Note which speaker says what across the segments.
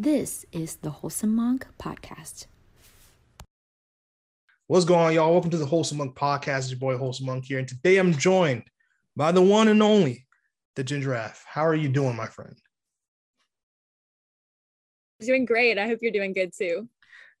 Speaker 1: This is the Wholesome Monk Podcast.
Speaker 2: What's going on, y'all? Welcome to the Wholesome Monk Podcast. It's your boy Wholesome Monk here, and today I'm joined by the one and only the Gingiraffe. How are you doing, my friend?
Speaker 3: Doing great. I hope you're doing good too.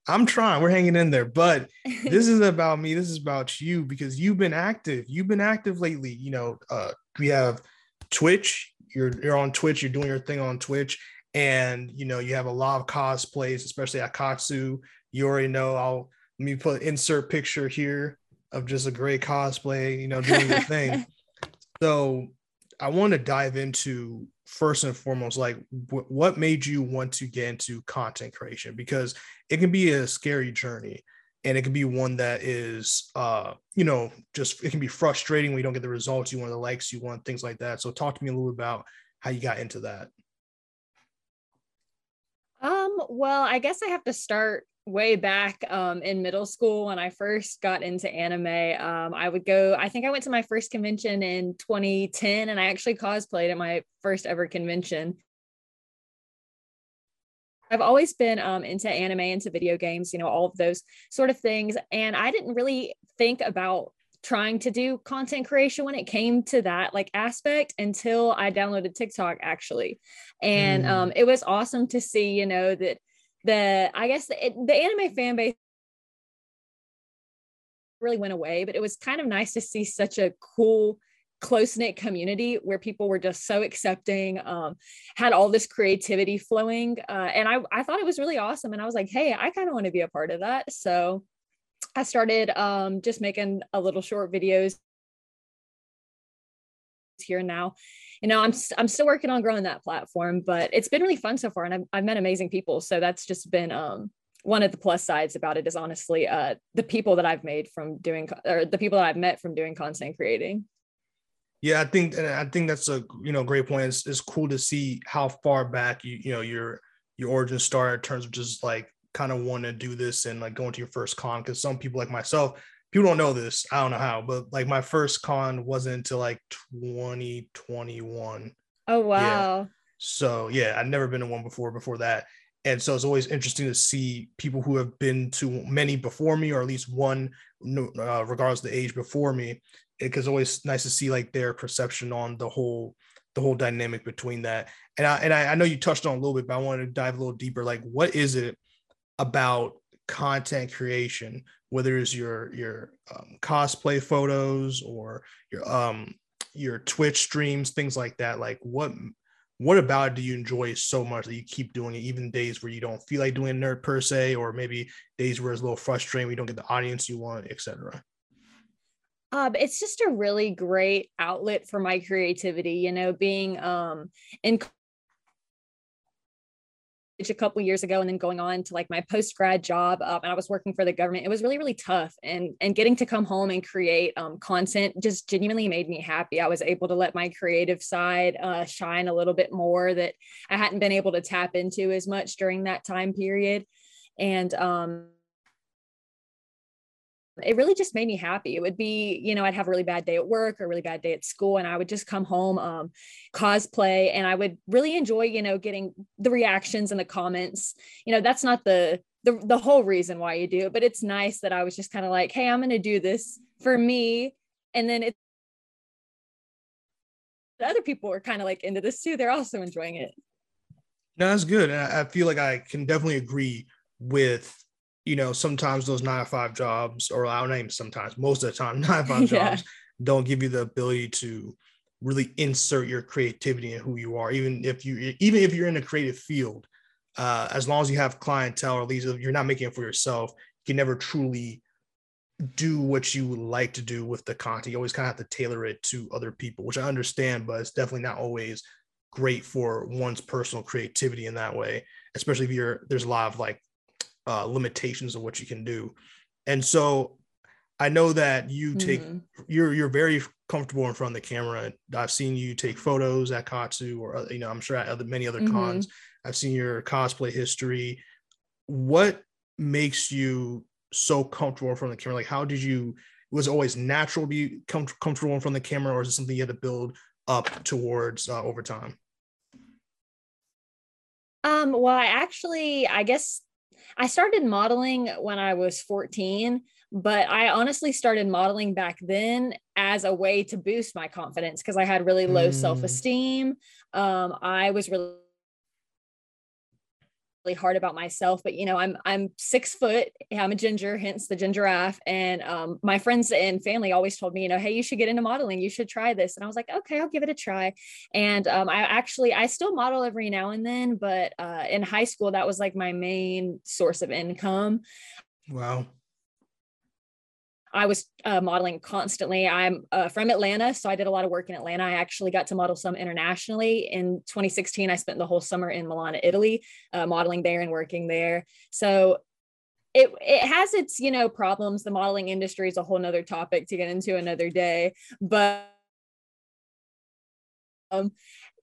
Speaker 2: I'm trying. We're hanging in there, but this is about me. This is about you because you've been active. You've been active lately. You know, uh, we have Twitch. You're you're on Twitch. You're doing your thing on Twitch, and you know you have a lot of cosplays, especially at Katsu. You already know. I'll let me put insert picture here of just a great cosplay. You know, doing your thing. So I want to dive into first and foremost, like w- what made you want to get into content creation? Because it can be a scary journey and it can be one that is uh you know just it can be frustrating when you don't get the results you want the likes you want things like that so talk to me a little bit about how you got into that
Speaker 3: um well i guess i have to start way back um, in middle school when i first got into anime um, i would go i think i went to my first convention in 2010 and i actually cosplayed at my first ever convention I've always been um, into anime, into video games, you know, all of those sort of things. And I didn't really think about trying to do content creation when it came to that like aspect until I downloaded TikTok actually. And mm. um, it was awesome to see, you know, that the, I guess the, the anime fan base really went away, but it was kind of nice to see such a cool close knit community where people were just so accepting, um, had all this creativity flowing. Uh, and I, I thought it was really awesome. And I was like, hey, I kind of want to be a part of that. So I started um, just making a little short videos here and now. You know, I'm I'm still working on growing that platform, but it's been really fun so far, and I've, I've met amazing people. So that's just been um, one of the plus sides about it is honestly uh, the people that I've made from doing or the people that I've met from doing content creating.
Speaker 2: Yeah, I think and I think that's a you know great point. It's, it's cool to see how far back you you know your your origin started in terms of just like kind of want to do this and like going to your first con because some people like myself people don't know this i don't know how but like my first con wasn't until like 2021
Speaker 3: oh wow.
Speaker 2: Yeah. so yeah i'd never been to one before before that. And so it's always interesting to see people who have been to many before me or at least one uh, regardless of the age before me. It's always nice to see like their perception on the whole the whole dynamic between that. And i and I, I know you touched on a little bit but i wanted to dive a little deeper. Like what is it about content creation whether it's your your um, cosplay photos or your um your twitch streams things like that like what what about do you enjoy so much that you keep doing it even days where you don't feel like doing nerd per se or maybe days where it's a little frustrating you don't get the audience you want etc
Speaker 3: um, it's just a really great outlet for my creativity you know being um in a couple years ago and then going on to like my post grad job um, and I was working for the government. It was really really tough and and getting to come home and create um, content just genuinely made me happy. I was able to let my creative side uh, shine a little bit more that I hadn't been able to tap into as much during that time period. And um, it really just made me happy. It would be, you know, I'd have a really bad day at work or a really bad day at school, and I would just come home, um, cosplay, and I would really enjoy, you know, getting the reactions and the comments. You know, that's not the the, the whole reason why you do it, but it's nice that I was just kind of like, hey, I'm going to do this for me, and then it. Other people were kind of like into this too. They're also enjoying it.
Speaker 2: No, that's good. And I feel like I can definitely agree with you know, sometimes those nine to five jobs, or I'll name sometimes, most of the time, nine to five yeah. jobs don't give you the ability to really insert your creativity in who you are, even if you even if you're in a creative field. Uh, as long as you have clientele, or at least you're not making it for yourself, you can never truly do what you would like to do with the content. You always kind of have to tailor it to other people, which I understand, but it's definitely not always great for one's personal creativity in that way, especially if you're there's a lot of like uh, limitations of what you can do. And so I know that you take mm-hmm. you're you're very comfortable in front of the camera. I've seen you take photos at Katsu or you know I'm sure at other, many other mm-hmm. cons. I've seen your cosplay history. What makes you so comfortable in front of the camera? Like how did you was it always natural to be com- comfortable in front of the camera or is it something you had to build up towards uh, over time?
Speaker 3: Um, well, I actually, I guess I started modeling when I was 14, but I honestly started modeling back then as a way to boost my confidence because I had really low mm. self esteem. Um, I was really hard about myself but you know i'm i'm six foot i'm a ginger hence the gingiraffe and um, my friends and family always told me you know hey you should get into modeling you should try this and i was like okay i'll give it a try and um, i actually i still model every now and then but uh, in high school that was like my main source of income.
Speaker 2: Wow
Speaker 3: I was uh, modeling constantly. I'm uh, from Atlanta, so I did a lot of work in Atlanta. I actually got to model some internationally. In 2016, I spent the whole summer in Milan, Italy, uh, modeling there and working there. So it it has its you know problems. The modeling industry is a whole nother topic to get into another day, but um,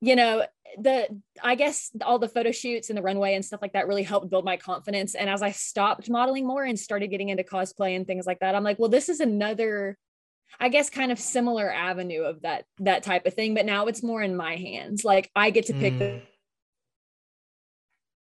Speaker 3: you know the i guess all the photo shoots and the runway and stuff like that really helped build my confidence. And as i stopped modeling more and started getting into cosplay and things like that i'm like well this is another i guess kind of similar avenue of that that type of thing. But now it's more in my hands. Like i get to pick mm. the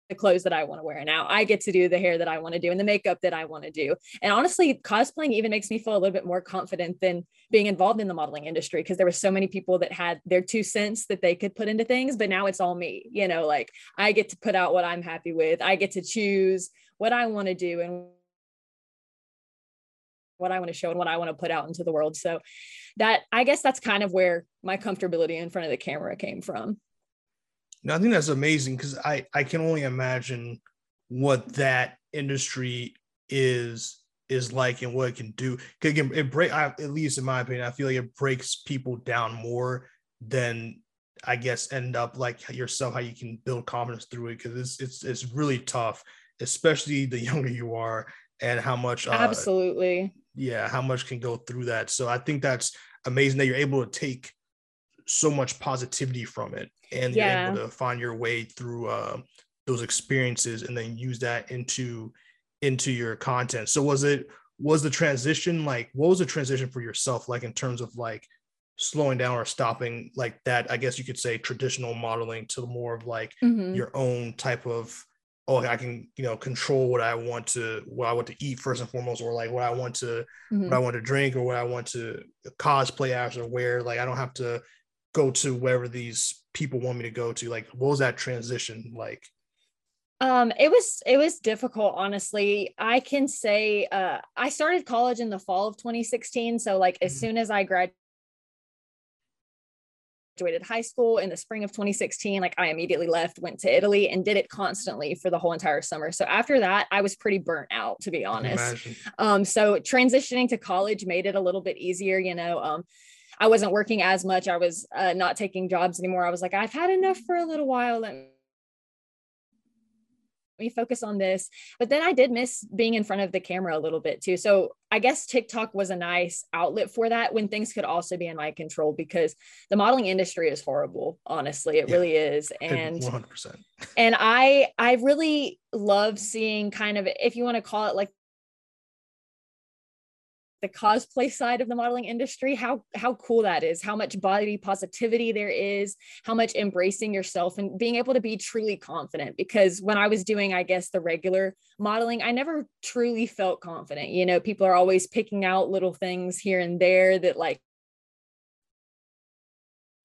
Speaker 3: the clothes that I want to wear. Now I get to do the hair that I want to do and the makeup that I want to do. And honestly, cosplaying even makes me feel a little bit more confident than being involved in the modeling industry because there were so many people that had their two cents that they could put into things, but now it's all me. You know, like I get to put out what I'm happy with. I get to choose what I want to do and what I want to show and what I want to put out into the world. So that I guess that's kind of where my comfortability in front of the camera came from.
Speaker 2: No, I think that's amazing because I I can only imagine what that industry is is like and what it can do. Again, it break I, at least in my opinion, I feel like it breaks people down more than I guess end up like yourself, how you can build confidence through it because it's it's it's really tough, especially the younger you are and how much uh,
Speaker 3: absolutely
Speaker 2: yeah how much can go through that. So I think that's amazing that you're able to take so much positivity from it and yeah. you're able to find your way through uh, those experiences and then use that into into your content so was it was the transition like what was the transition for yourself like in terms of like slowing down or stopping like that i guess you could say traditional modeling to more of like mm-hmm. your own type of oh i can you know control what i want to what i want to eat first and foremost or like what i want to mm-hmm. what i want to drink or what i want to cosplay as or wear like i don't have to go to wherever these people want me to go to? Like what was that transition like?
Speaker 3: Um it was it was difficult honestly. I can say uh i started college in the fall of 2016 so like as mm-hmm. soon as i graduated high school in the spring of 2016 like i immediately left went to italy and did it constantly for the whole entire summer. So after that i was pretty burnt out to be honest. um so transitioning to college made it a little bit easier you know um I wasn't working as much. I was uh, not taking jobs anymore. I was like, I've had enough for a little while. Let me focus on this. But then I did miss being in front of the camera a little bit too. So I guess TikTok was a nice outlet for that when things could also be in my control because the modeling industry is horrible. Honestly, it yeah, really is. And 100%. and I, I really love seeing kind of, if you want to call it like the cosplay side of the modeling industry how how cool that is how much body positivity there is how much embracing yourself and being able to be truly confident. Because when i was doing i guess the regular modeling i never truly felt confident. You know people are always picking out little things here and there that like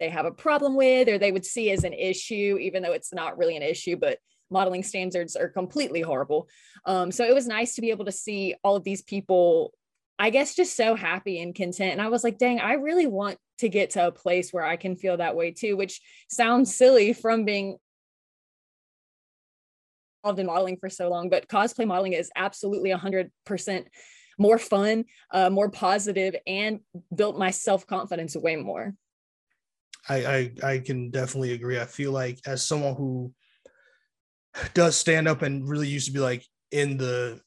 Speaker 3: they have a problem with or they would see as an issue even though it's not really an issue but modeling standards are completely horrible. Um, so it was nice to be able to see all of these people I guess just so happy and content. And I was like, dang, I really want to get to a place where I can feel that way too, which sounds silly from being involved in modeling for so long, but cosplay modeling is absolutely 100% more fun, uh, more positive, and built my self confidence way more.
Speaker 2: I, I I can definitely agree. I feel like as someone who does stand up and really used to be like in the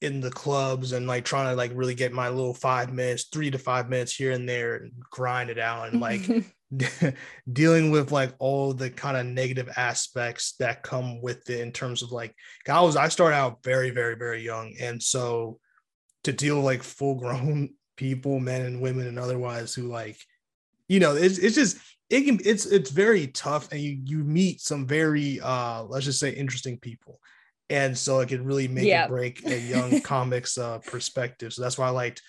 Speaker 2: in the clubs and like trying to like really get my little five minutes, three to five minutes here and there and grind it out and like dealing with like all the kind of negative aspects that come with it in terms of like I was I started out very, very, very young. And so to deal with like full grown people, men and women and otherwise who like you know, it's it's just it can it's it's very tough, and you you meet some very uh let's just say interesting people, and so it can really make yeah. break a young comics uh perspective. So that's why I liked.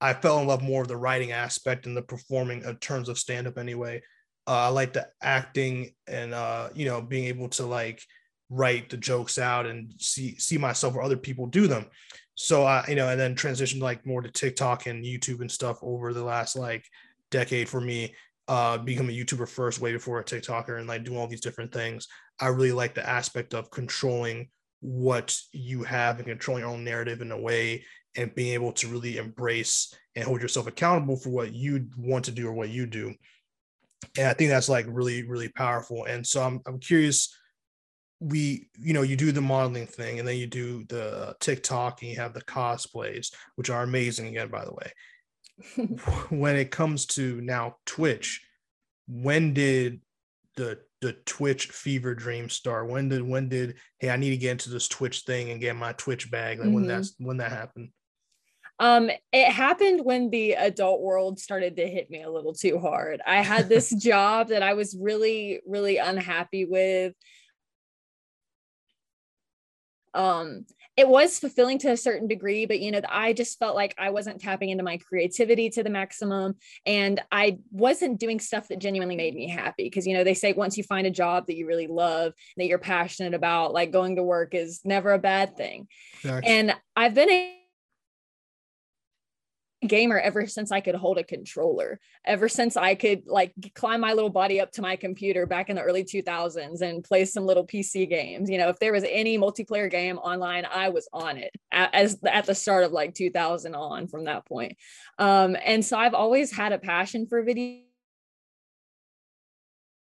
Speaker 2: I fell in love more of the writing aspect and the performing in terms of stand up anyway. Uh, I like the acting and uh, you know being able to like write the jokes out and see see myself or other people do them. So I you know and then transitioned like more to TikTok and YouTube and stuff over the last like decade for me. Uh, become a YouTuber first, way before a TikToker, and like doing all these different things. I really like the aspect of controlling what you have and controlling your own narrative in a way and being able to really embrace and hold yourself accountable for what you want to do or what you do. And i think that's like really really powerful. And so i'm, I'm curious we you know you do the modeling thing and then you do the tiktok and you have the cosplays which are amazing again by the way. When it comes to now twitch when did the the twitch fever dream start when did when did hey i need to get into this twitch thing and get my twitch bag like mm-hmm. when that's when that happened
Speaker 3: um, it happened when the adult world started to hit me a little too hard. I had this job that I was really, really unhappy with. Um, it was fulfilling to a certain degree, but you know, I just felt like I wasn't tapping into my creativity to the maximum and I wasn't doing stuff that genuinely made me happy. Because, you know, they say once you find a job that you really love, that you're passionate about, like going to work is never a bad thing. Exactly. And I've been gamer ever since I could hold a controller, ever since I could like climb my little body up to my computer back in the early 2000s and play some little PC games. You know, if there was any multiplayer game online, I was on it at, as at the start of like 2000 on from that point. Um, and so I've always had a passion for video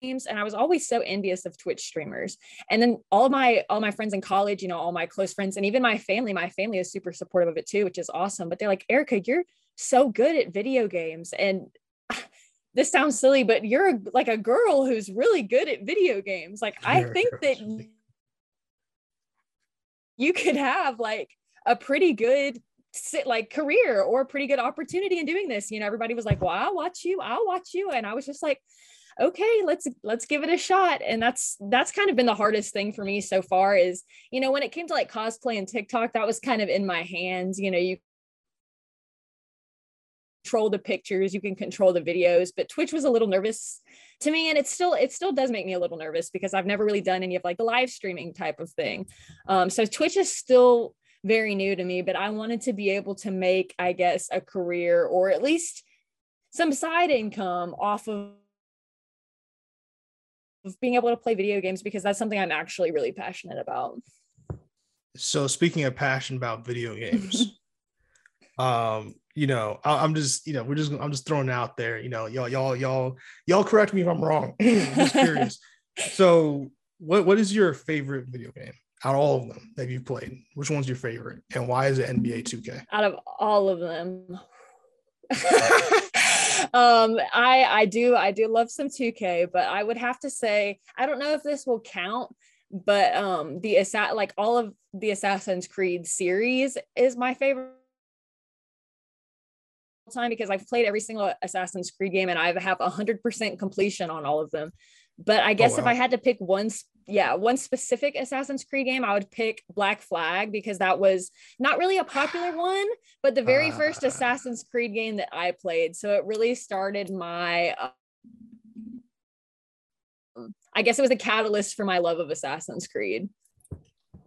Speaker 3: and I was always so envious of Twitch streamers. And then all my all my friends in college, you know, all my close friends and even my family, my family is super supportive of it too, which is awesome. But they're like, Erica, you're so good at video games. And this sounds silly but you're like a girl who's really good at video games. Like i think that you could have like a pretty good sit like career or a pretty good opportunity in doing this. You know everybody was like well i'll watch you i'll watch you. And i was just like okay let's let's give it a shot and that's that's kind of been the hardest thing for me so far is you know when it came to like cosplay and tiktok that was kind of in my hands you know you control the pictures, you can control the videos, but Twitch was a little nervous to me and it still it still does make me a little nervous because I've never really done any of like the live streaming type of thing. Um, so Twitch is still very new to me, but I wanted to be able to make I guess a career or at least some side income off of of being able to play video games because that's something I'm actually really passionate about.
Speaker 2: So speaking of passion about video games, um, you know, I, am just, you know, we're just, I'm just throwing out there, you know, y'all, y'all, y'all, y'all correct me if I'm wrong. I'm just curious. so, what, what is your favorite video game out of all of them that you've played? Which one's your favorite, and why is it NBA 2K?
Speaker 3: Out of all of them, um, I I do I do love some 2K, but I would have to say I don't know if this will count, but um, the Assa- like all of the Assassin's Creed series is my favorite time because I've played every single Assassin's Creed game and I have a hundred percent completion on all of them. But I guess oh, wow. if I had to pick one, yeah, one specific Assassin's Creed game, I would pick Black Flag because that was not really a popular one, but the very uh, first Assassin's Creed game that I played. So it really started my. Uh, I guess it was a catalyst for my love of Assassin's Creed.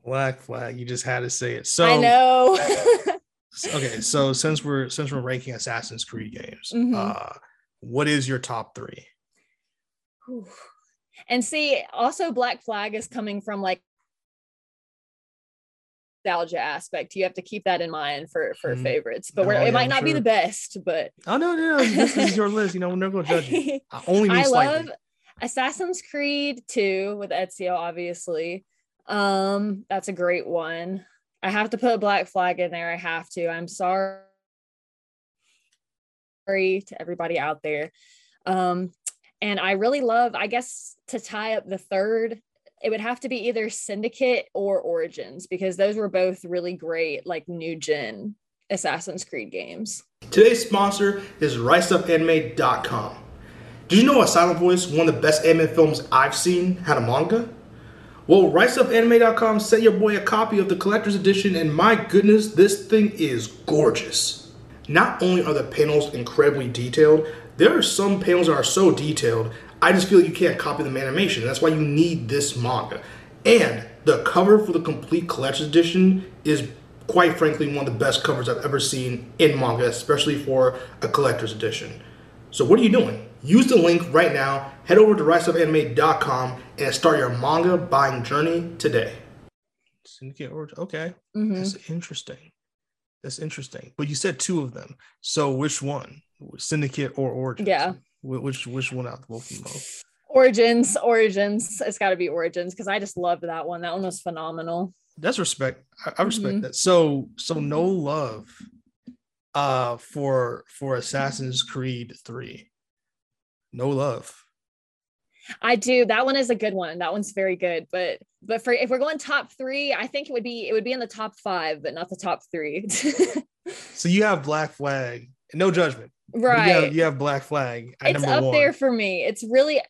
Speaker 2: Black Flag, you just had to say it. So
Speaker 3: I know.
Speaker 2: okay, so since we're since we're ranking Assassin's Creed games, mm-hmm. uh, what is your top three?
Speaker 3: And see, also Black Flag is coming from like nostalgia aspect. You have to keep that in mind for for mm-hmm. favorites. But oh, it yeah, might not sure. be the best, but
Speaker 2: oh no, no, no. this is your list. You know, we're never gonna judge you. I only I
Speaker 3: love Assassin's Creed 2 with Ezio, obviously. Um, that's a great one. I have to put Black Flag in there. I have to. I'm sorry to everybody out there. Um, and I really love, I guess, to tie up the third, it would have to be either Syndicate or Origins because those were both really great, like new gen Assassin's Creed games.
Speaker 2: Today's sponsor is RiseUpAnime.com. Did you know A Silent Voice, one of the best anime films I've seen, had a manga? Well, RiseUpAnime.com sent your boy a copy of the collector's edition, and my goodness, this thing is gorgeous. Not only are the panels incredibly detailed, there are some panels that are so detailed, I just feel like you can't copy them animation. That's why you need this manga. And the cover for the complete collector's edition is quite frankly one of the best covers I've ever seen in manga, especially for a collector's edition. So what are you doing? Use the link right now. Head over to riseupanime.com and start your manga buying journey today. Syndicate Origin. Okay, mm-hmm. that's interesting. That's interesting. But you said two of them. So which one? Syndicate or Origins?
Speaker 3: Yeah.
Speaker 2: Which which one out of both of them?
Speaker 3: Origins, Origins. It's got to be Origins because I just loved that one. That one was phenomenal.
Speaker 2: That's respect. I, I respect mm-hmm. that. So so no love uh for for Assassin's Creed 3. No love.
Speaker 3: I do. That one is a good one. That one's very good. But but for if we're going top three, I think it would be it would be in the top five, but not the top three.
Speaker 2: so you have Black Flag. No judgment.
Speaker 3: Right.
Speaker 2: You have, you have, Black Flag.
Speaker 3: It's up one. there for me. It's really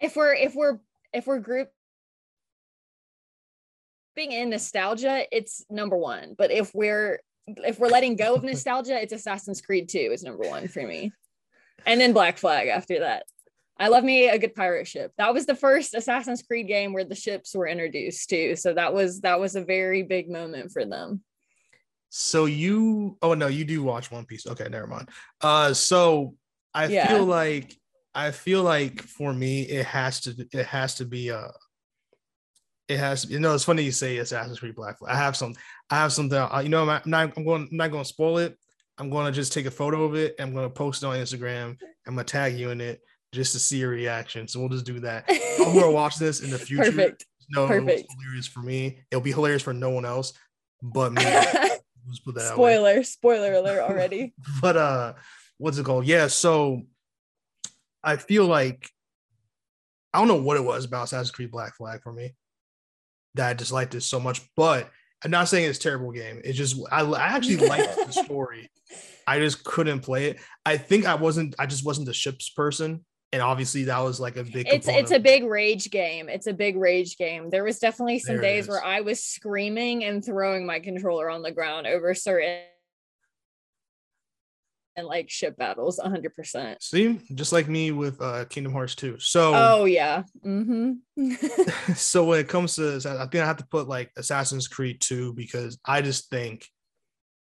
Speaker 3: if we're if we're if we're grouping in nostalgia, it's number one. But if we're if we're letting go of nostalgia, it's Assassin's Creed 2 is number one for me. And then Black Flag after that. I love me a good pirate ship. That was the first Assassin's Creed game where the ships were introduced too. So that was that was a very big moment for them.
Speaker 2: So you oh no, you do watch One Piece. Okay, never mind. Uh so I yeah. feel like I feel like for me it has to it has to be uh it has you know it's funny you say Assassin's Creed Black Flag. I have some I have something uh, you know I'm not I'm going I'm not going to spoil it. I'm going to just take a photo of it. I'm going to post it on Instagram. I'm going to tag you in it just to see your reaction. So we'll just do that. I'm going to watch this in the future.
Speaker 3: Perfect.
Speaker 2: No,
Speaker 3: Perfect.
Speaker 2: hilarious for me. It'll be hilarious for no one else but me.
Speaker 3: spoiler, spoiler alert already.
Speaker 2: but uh, what's it called? Yeah. So I feel like I don't know what it was about Assassin's Creed Black Flag for me that I disliked it so much, but I'm not saying it's a terrible game. It's just I, I actually liked the story. I just couldn't play it. I think I wasn't. I just wasn't the ships person, and obviously that was like a big.
Speaker 3: It's component. it's a big rage game. It's a big rage game. There was definitely some there days where I was screaming and throwing my controller on the ground over certain and like ship battles 100%
Speaker 2: see just like me with uh kingdom hearts 2 so
Speaker 3: oh yeah mm-hmm.
Speaker 2: so when it comes to i think i have to put like assassin's creed 2 because i just think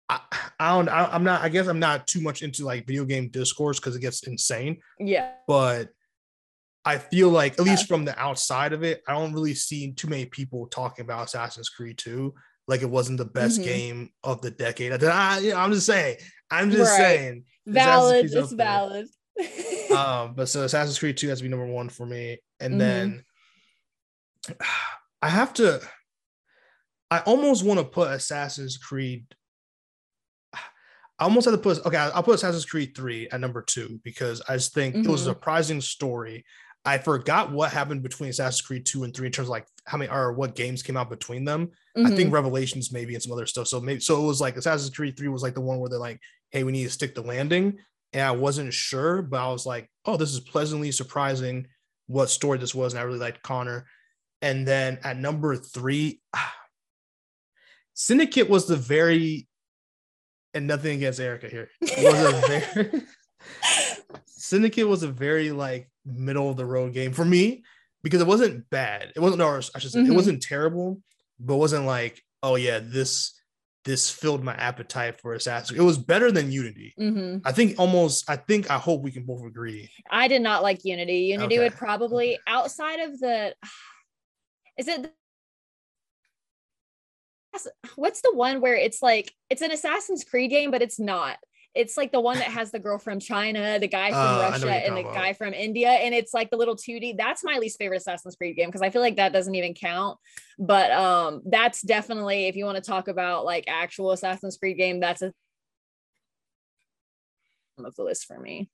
Speaker 2: I, I don't I, i'm not i guess i'm not too much into like video game discourse because it gets insane
Speaker 3: yeah
Speaker 2: but I feel like, at least from the outside of it, I don't really see too many people talking about Assassin's Creed 2 like it wasn't the best mm-hmm. game of the decade. I, am just saying. I'm just right. saying.
Speaker 3: Valid. It's valid.
Speaker 2: um, but so Assassin's Creed 2 has to be number one for me. And mm-hmm. then I have to I almost want to put Assassin's Creed. I almost had to put okay, I'll put Assassin's Creed 3 at number two because I just think mm-hmm. it was a mm-hmm. surprising story. I forgot what happened between Assassin's Creed 2 and 3 in terms of like how many or what games came out between them. Mm-hmm. I think mm-hmm. Revelations maybe and some other stuff. So maybe so it was like Assassin's Creed 3 was like the one where they're like, hey, we need to stick the landing. And I wasn't sure, but I was like, oh, this is pleasantly surprising what story this was. And I really liked Connor. And then at number three, Syndicate was the very and nothing against Erica here. Was a very Syndicate was a very like middle of the road game for me because it wasn't bad. It wasn't, no, I should say, mm-hmm. it wasn't terrible, but wasn't like, oh yeah, this this filled my appetite for Assassin's. It was better than Unity. Mm-hmm. I think almost. I think I hope we can both agree.
Speaker 3: I did not like Unity. Unity okay. would probably outside of the. Is it? What's the one where it's like it's an Assassin's Creed game, but it's not it's like the one that has the girl from China, the guy from uh, Russia, and the about. guy from India, and it's like the little 2D. That's my least favorite Assassin's Creed game because I feel like that doesn't even count. But um, that's definitely if you want to talk about like actual Assassin's Creed game, that's a of the list for me.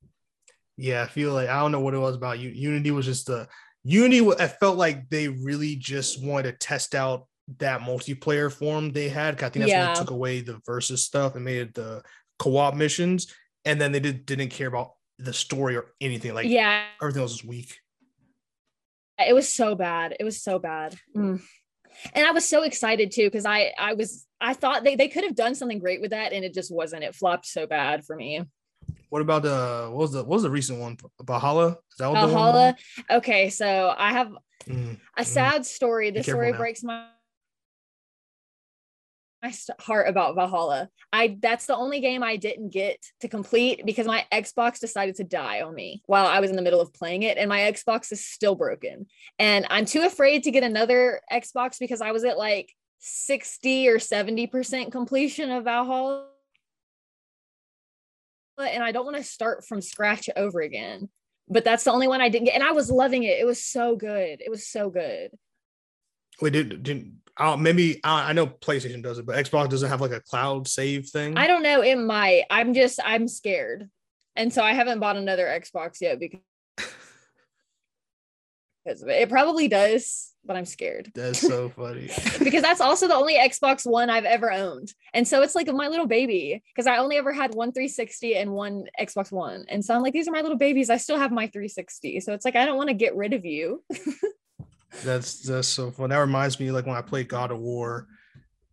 Speaker 2: Yeah, I feel like I don't know what it was about you. Unity was just the Unity. I felt like they really just wanted to test out that multiplayer form they had. I think that's yeah. when they took away the versus stuff and made it the co-op missions and then they did, didn't care about the story or anything. Like
Speaker 3: yeah,
Speaker 2: everything else was weak.
Speaker 3: It was so bad. It was so bad. Mm. And I was so excited too because I I was I thought they they could have done something great with that and it just wasn't. It flopped so bad for me.
Speaker 2: What about the what was the what was the recent one? Valhalla? Is
Speaker 3: that what Valhalla? Okay, so I have mm, a mm. sad mm. story. The story now. breaks my my heart about Valhalla. I that's the only game I didn't get to complete because my Xbox decided to die on me while I was in the middle of playing it and my Xbox is still broken. And I'm too afraid to get another Xbox because I was at like 60 or 70% completion of Valhalla and I don't want to start from scratch over again. But that's the only one I didn't get and I was loving it. It was so good. It was so good.
Speaker 2: Wait, did, did uh, maybe I know PlayStation does it, but Xbox doesn't have like a cloud save thing.
Speaker 3: I don't know. It might. I'm just I'm scared, and so I haven't bought another Xbox yet because because of it. It probably does, but I'm scared.
Speaker 2: That's so funny.
Speaker 3: because that's also the only Xbox One I've ever owned. And so it's like my little baby because I only ever had one 360 and one Xbox One. And so I'm like, these are my little babies. I still have my 360. So it's like, I don't want to get rid of you.
Speaker 2: That's that's so fun. That reminds me like when I played God of War,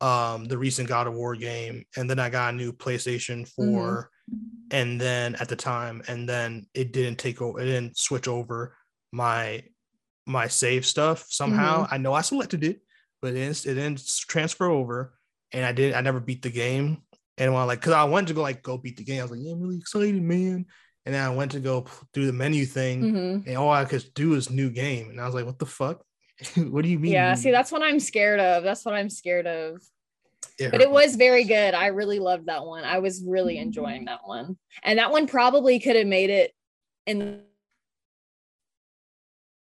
Speaker 2: um, the recent God of War game, and then I got a new PlayStation 4, mm-hmm. and then at the time, and then it didn't take over, it didn't switch over my my save stuff somehow. Mm-hmm. I know I selected it, but it didn't, it didn't transfer over, and I did I never beat the game. And when I like, cause I wanted to go like go beat the game, I was like, yeah, I'm really excited, man. And then I went to go do the menu thing, mm-hmm. and all I could do is new game, and I was like, what the fuck? what do you mean?
Speaker 3: Yeah, see, that's what I'm scared of. That's what I'm scared of. But it was very good. I really loved that one. I was really enjoying that one. And that one probably could have made it in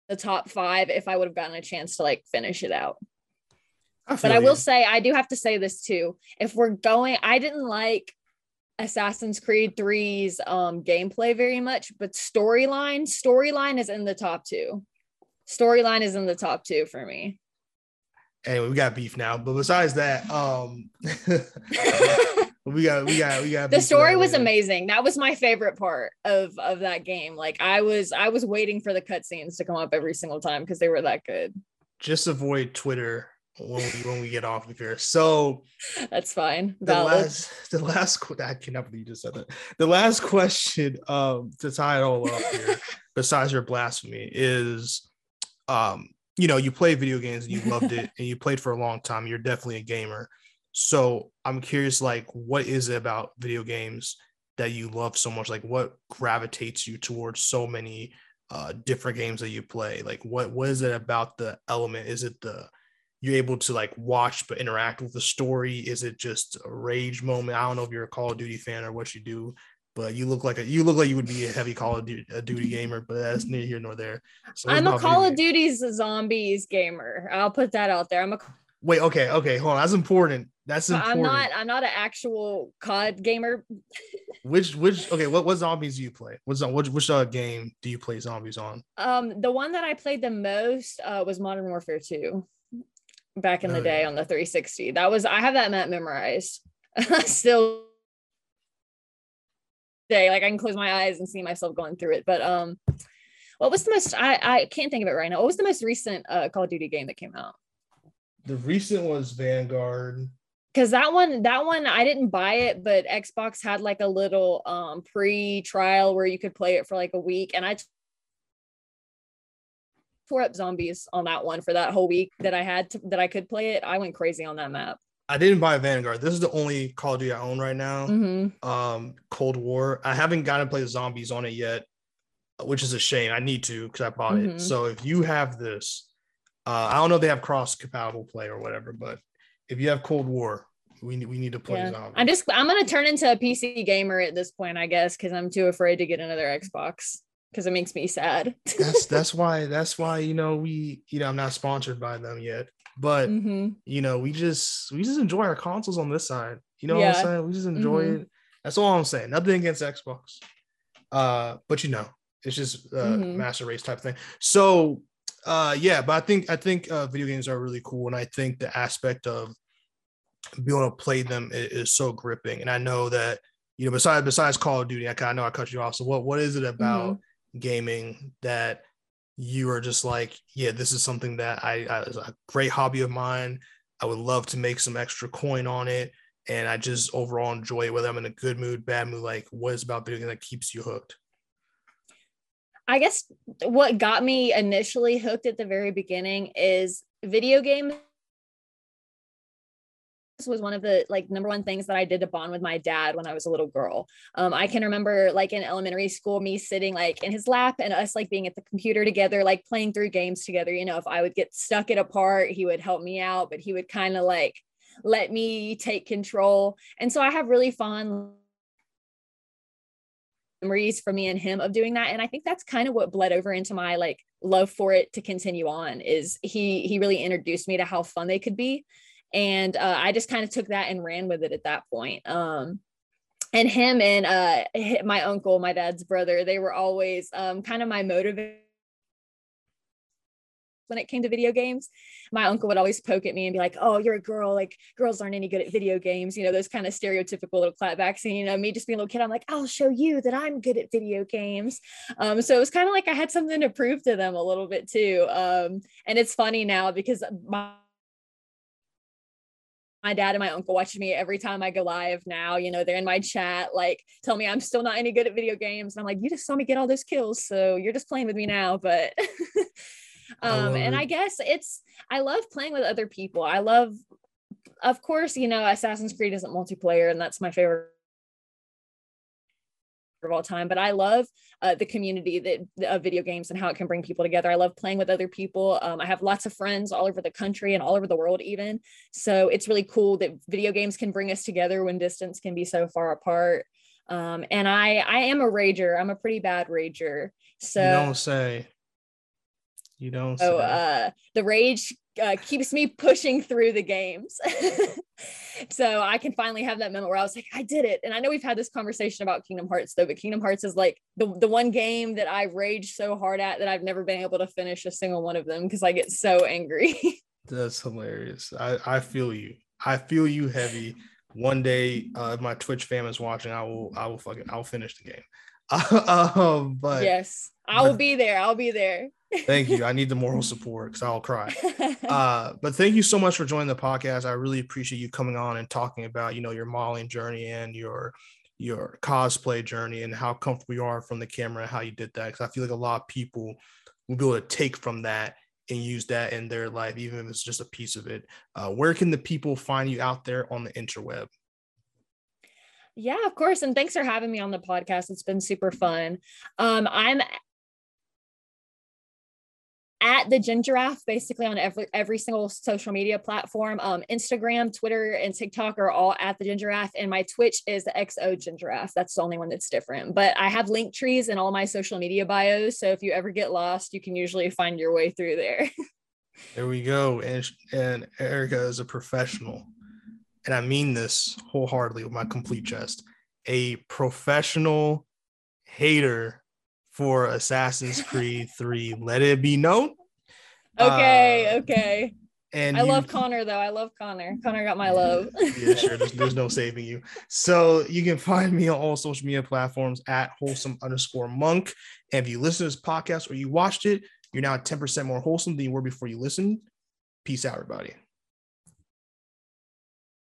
Speaker 3: the top five if I would have gotten a chance to like finish it out. I but I will say, I do have to say this too. If we're going, I didn't like Assassin's Creed 3's um, gameplay very much, but storyline, storyline is in the top two storyline is in the top two for me.
Speaker 2: Anyway, we got beef now, but besides that, um, we got we got we got
Speaker 3: the story was amazing. That was my favorite part of of that game. Like I was I was waiting for the cutscenes to come up every single time because they were that good.
Speaker 2: Just avoid Twitter when we when we get off of here. So
Speaker 3: that's fine.
Speaker 2: The last the last I cannot believe you just said that. The last question um to tie it all up here, besides your blasphemy, is um, you know, you play video games and you loved it and you played for a long time. You're definitely a gamer. So I'm curious, like, what is it about video games that you love so much? Like, what gravitates you towards so many uh, different games that you play? Like, what what is it about the element? Is it the you're able to like watch but interact with the story? Is it just a rage moment? I don't know if you're a Call of Duty fan or what you do, but you look like a you look like you would be a heavy Call of Duty, Duty gamer, but that's neither here nor there.
Speaker 3: So I'm a Call of Duty's zombies gamer. I'll put that out there. I'm a
Speaker 2: wait. Okay, okay, hold on. That's important. That's important.
Speaker 3: I'm not. I'm not an actual COD gamer.
Speaker 2: which which okay? What what zombies do you play? What's on which which uh, game do you play zombies on?
Speaker 3: Um, the one that I played the most uh, was Modern Warfare Two, back in the day on the 360. That was I have that map memorized. Still day. Like I can close my eyes and see myself going through it. But um, what was the most? I I can't think of it right now. What was the most recent uh, Call of Duty game that came out?
Speaker 2: The recent was Vanguard.
Speaker 3: Because that one, that one, I didn't buy it, but Xbox had like a little um pre-trial where you could play it for like a week, and I tore up zombies on that one for that whole week that I had to, that I could play it. I went crazy on that map.
Speaker 2: I didn't buy Vanguard. This is the only Call of Duty I own right now. Mm-hmm. Um, Cold War. I haven't gotten to play zombies on it yet, which is a shame. I need to because I bought mm-hmm. it. So if you have this, uh, I don't know if they have cross compatible play or whatever, but if you have Cold War, we we need to play yeah. zombies.
Speaker 3: I'm just I'm gonna turn into a PC gamer at this point, I guess, because I'm too afraid to get another Xbox because it makes me sad.
Speaker 2: that's that's why that's why you know we you know I'm not sponsored by them yet. But mm-hmm. you know, we just we just enjoy our consoles on this side. You know yeah. what I'm saying? We just enjoy mm-hmm. it. That's all I'm saying. Nothing against Xbox. Uh, but you know, it's just a mm-hmm. master race type thing. So uh yeah, but I think I think uh video games are really cool, and I think the aspect of being able to play them is, is so gripping. And I know that you know, besides besides Call of Duty, I, I know I cut you off. So what what is it about mm-hmm. Gaming that you are just like, yeah, this is something that I, I is a great hobby of mine. I would love to make some extra coin on it. And I just overall enjoy it, whether I'm in a good mood, bad mood. Like, what is about video that keeps you hooked?
Speaker 3: I guess what got me initially hooked at the very beginning is video game was one of the like number one things that I did to bond with my dad when I was a little girl. Um, I can remember like in elementary school, me sitting like in his lap and us like being at the computer together, like playing through games together. You know, if I would get stuck at a part, he would help me out, but he would kind of like let me take control. And so I have really fond memories for me and him of doing that and i think that's kind of what bled over into my like love for it to continue on is he he really introduced me to how fun they could be and uh, i just kind of took that and ran with it at that point um, and him and uh, my uncle my dad's brother they were always um, kind of my motivator when it came to video games. My uncle would always poke at me and be like, "Oh, you're a girl. Like girls aren't any good at video games." You know, those kind of stereotypical little clapbacks. And you know, me just being a little kid, I'm like, "I'll show you that I'm good at video games." Um, so it was kind of like I had something to prove to them a little bit too. Um, and it's funny now because my my dad and my uncle watch me every time I go live now. You know, they're in my chat, like tell me I'm still not any good at video games. And I'm like, you just saw me get all those kills. So you're just playing with me now. But um, and I guess it's I love playing with other people. I love, of course, you know, Assassin's Creed isn't multiplayer, and that's my favorite of all time but i love uh, the community that of video games and how it can bring people together. I love playing with other people. Um, i have lots of friends all over the country and all over the world even. So it's really cool that video games can bring us together when distance can be so far apart. Um, and i i am a rager. I'm a pretty bad rager. So
Speaker 2: you don't say you don't
Speaker 3: oh uh the rage uh, keeps me pushing through the games. so I can finally have that moment where I was like, I did it. And I know we've had this conversation about Kingdom Hearts though, but Kingdom Hearts is like the, the one game that I rage so hard at that I've never been able to finish a single one of them because I get so angry.
Speaker 2: That's hilarious. I, I feel you. I feel you heavy. One day, uh, if my Twitch fam is watching, I will I will fucking I'll finish the game. um, but
Speaker 3: yes, I will be there. I'll be there.
Speaker 2: Thank you. I need the moral support because I'll cry. Uh, but thank you so much for joining the podcast. I really appreciate you coming on and talking about you know your modeling journey and your your cosplay journey and how comfortable you are from the camera and how you did that. Because I feel like a lot of people will be able to take from that and use that in their life, even if it's just a piece of it. Uh, where can the people find you out there on the interweb?
Speaker 3: Yeah, of course. And thanks for having me on the podcast. It's been super fun. Um, I'm at the Gingiraffe, basically on every every single social media platform. Um, Instagram, Twitter, and TikTok are all at the Gingiraffe, and my Twitch is the XO Gingiraffe. That's the only one that's different. But I have link trees in all my social media bios, so if you ever get lost, you can usually find your way through there.
Speaker 2: there we go. And and Erica is a professional and I mean this wholeheartedly with my complete chest, a professional hater for Assassin's Creed 3. Let it be known.
Speaker 3: Okay, uh, okay. And I you, love Connor though. I love Connor. Connor got my love.
Speaker 2: yeah, sure. There's, there's no saving you. So you can find me on all social media platforms at wholesome underscore monk. And if you listen to this podcast or you watched it, you're now 10% more wholesome than you were before you listened. Peace out, everybody.